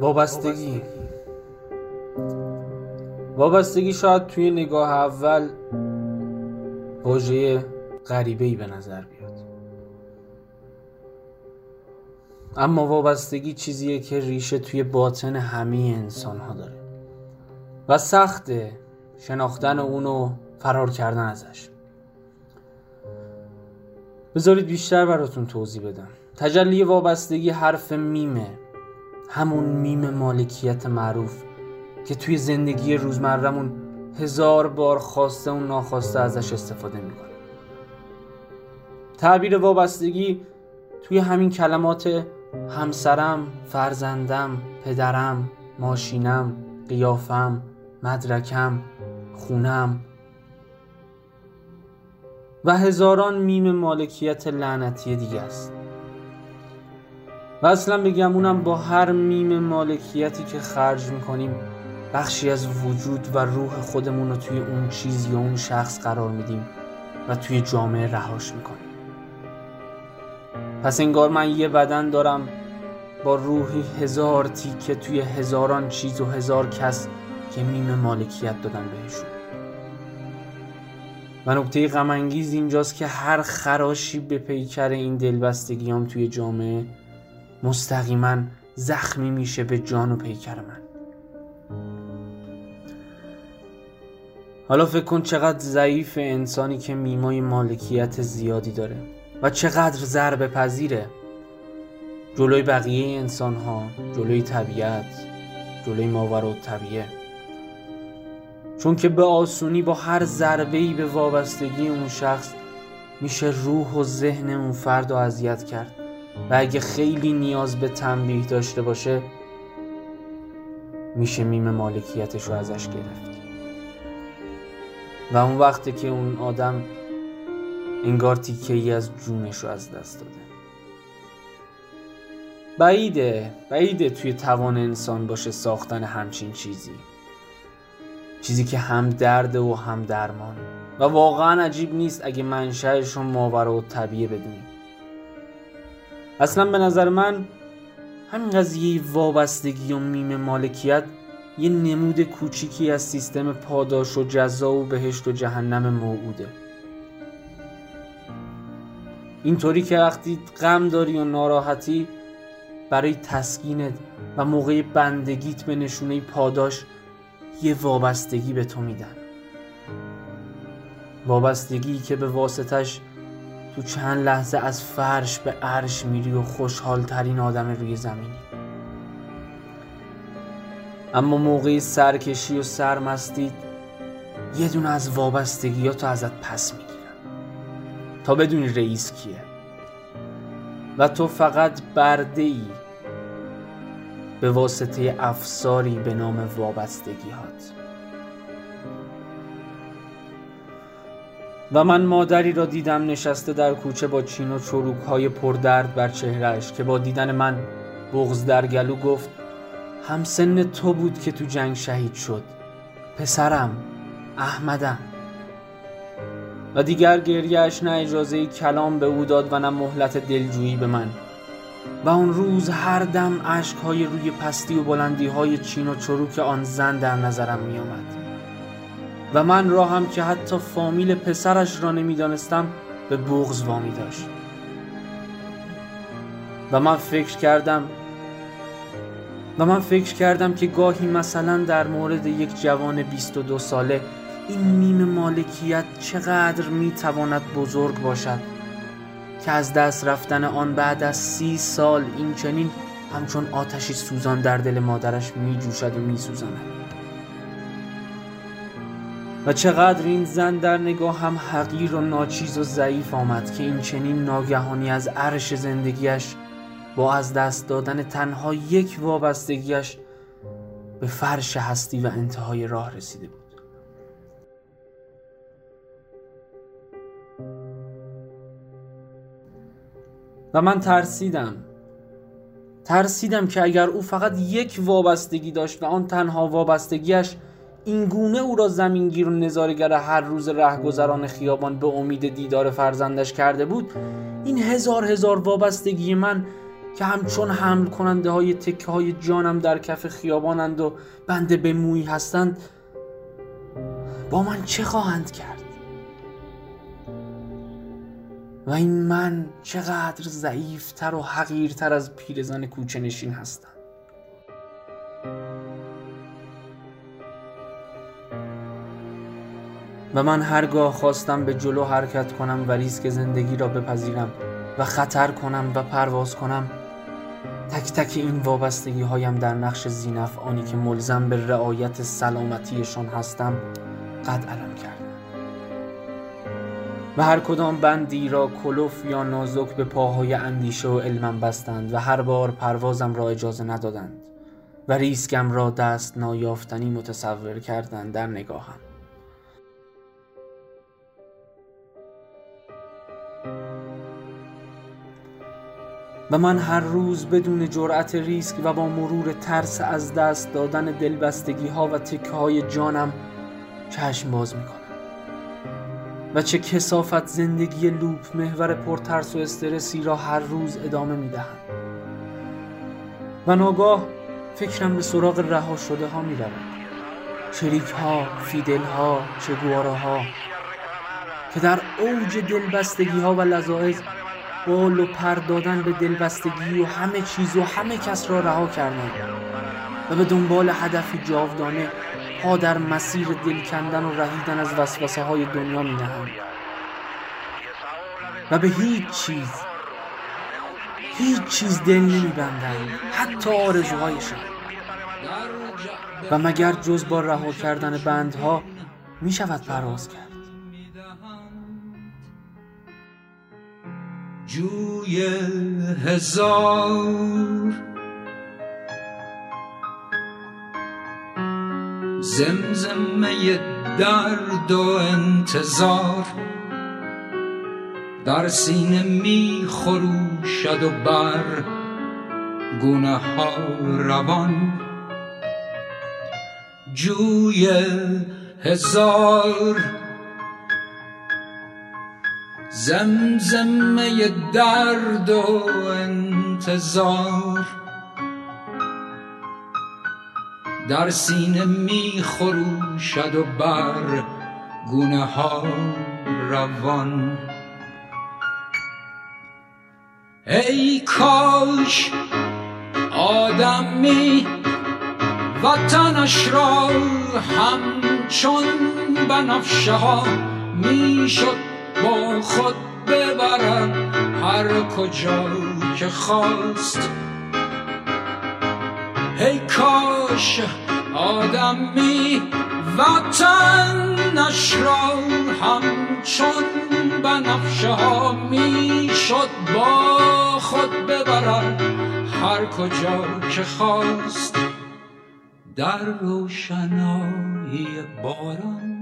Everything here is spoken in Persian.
وابستگی. وابستگی شاید توی نگاه اول واژه غریبه ای به نظر بیاد. اما وابستگی چیزیه که ریشه توی باطن همه انسان ها داره و سخته شناختن اونو فرار کردن ازش. بذارید بیشتر براتون توضیح بدم. تجلی وابستگی حرف میمه. همون میم مالکیت معروف که توی زندگی روزمرهمون هزار بار خواسته و ناخواسته ازش استفاده می‌کنه. تعبیر وابستگی توی همین کلمات همسرم، فرزندم، پدرم، ماشینم، قیافم، مدرکم، خونم. و هزاران میم مالکیت لعنتی دیگه است. و اصلا بگم اونم با هر میم مالکیتی که خرج می‌کنیم بخشی از وجود و روح خودمون رو توی اون چیز یا اون شخص قرار میدیم و توی جامعه رهاش می‌کنیم. پس انگار من یه بدن دارم با روحی هزار تیکه توی هزاران چیز و هزار کس که میم مالکیت دادن بهشون. و نکته غم اینجاست که هر خراشی به پیکر این دلبستگیام توی جامعه مستقیما زخمی میشه به جان و پیکر من. حالا فکر کن چقدر ضعیف انسانی که میمای مالکیت زیادی داره و چقدر ضربه پذیره جلوی بقیه انسان ها جلوی طبیعت جلوی ماورا و طبیعه. چون که به آسونی با هر ضربه به وابستگی اون شخص میشه روح و ذهن اون فرد رو اذیت کرد. و اگه خیلی نیاز به تنبیه داشته باشه میشه میم مالکیتش رو ازش گرفت. و اون وقتی که اون آدم انگار تیکه ای از جونش رو از دست داده. بعیده بعیده توی توان انسان باشه ساختن همچین چیزی. چیزی که هم درد و هم درمان. و واقعا عجیب نیست اگه منشأش رو ماوراءالطبیعه بدونیم. اصلا به نظر من همین قضیه وابستگی و میم مالکیت یه نمود کوچیکی از سیستم پاداش و جزا و بهشت و جهنم موعوده. اینطوری که وقتی غم داری و ناراحتی برای تسکینت و موقع بندگیت به نشونه پاداش یه وابستگی به تو میدن. وابستگی که به واسطش تو چند لحظه از فرش به عرش میری و خوشحال ترین آدم روی زمینی. اما موقعی سرکشی و سرمستید یه دونه از وابستگیاتو ازت پس می‌گیرن. تا بدونی رئیس کیه. و تو فقط برده ای به واسطه افساری به نام وابستگی هات و من مادری را دیدم نشسته در کوچه با چین و چروک های پردرد بر چهرهش که با دیدن من بغز در گلو گفت همسن تو بود که تو جنگ شهید شد. پسرم احمدم. و دیگر گریهش نه اجازه کلام به او داد و نه مهلت دلجویی به من. و اون روز هر دم های روی پستی و بلندی های چین و چروک آن زن در نظرم می آمد و من را هم که حتی فامیل پسرش را نمی‌دانستم به بغز وامی داشت و من فکر کردم و من فکر کردم که گاهی مثلا در مورد یک جوان 22 ساله این میم مالکیت چقدر می‌تواند بزرگ باشد که از دست رفتن آن بعد از سی سال این چنین همچون آتشی سوزان در دل مادرش می جوشد و می سوزاند. و چقدر این زن در نگاه هم حقیر و ناچیز و ضعیف آمد که این چنین ناگهانی از عرش زندگیش با از دست دادن تنها یک وابستگیش به فرش هستی و انتهای راه رسیده بود. و من ترسیدم. ترسیدم که اگر او فقط یک وابستگی داشت و آن تنها وابستگیش این گونه او را زمینگیر و نظارگر هر روز رهگذران خیابان به امید دیدار فرزندش کرده بود این هزار هزار وابستگی من که همچون حمل کننده های تکه های جانم در کف خیابانند و بنده به موی هستند با من چه خواهند کرد؟ و این من چقدر ضعیفتر و حقیرتر از پیرزن کوچه نشین هستم. و من هرگاه خواستم به جلو حرکت کنم و ریسک زندگی را بپذیرم و خطر کنم و پرواز کنم تک تک این وابستگی هایم در نقش زینف آنی که ملزم به رعایت سلامتیشان هستم قد علم کردم. و هر کدام بندی را کلوف یا نازک به پاهای اندیشه و علمم بستند و هر بار پروازم را اجازه ندادند و ریسکم را دست نایافتنی متصور کردند در نگاهم. و من هر روز بدون جرأت ریسک و با مرور ترس از دست دادن دلبستگی ها و تکه های جانم چشم باز می‌کنم. و چه کسافت زندگی لوپ محور پرترس و استرسی را هر روز ادامه می‌دهم. و ناگاه فکرم به سراغ رها شده ها می رود شریک ها، فیدل ها، چگوارا ها که در اوج دلبستگی ها و لذاعز بال و پر دادن به دلبستگی و همه چیز و همه کس را رها کردند و به دنبال هدفی جاودانه پا در مسیر دل کندن و رهیدن از وسوسه های دنیا می نهند و به هیچ چیز هیچ چیز دل نمی بندند حتی آرزوهایشان. و مگر جز با رها کردن بندها می شود پرواز کرد؟ جوی هزار. زمزمه درد و انتظار در سینه می خروشد و بر گونه ها روان. جوی هزار زمزمه درد و انتظار. در سینه می خروشد و بر گونه ها روان. ای کاش آدمی وطنش را همچون بنفشه ها می‌شد با خود ببرم هر کجا که خواست. ای کاش آدمی وطنش را همچون بنفشه ها می‌شد با خود ببرم هر کجا که خواست. در روشنایی باران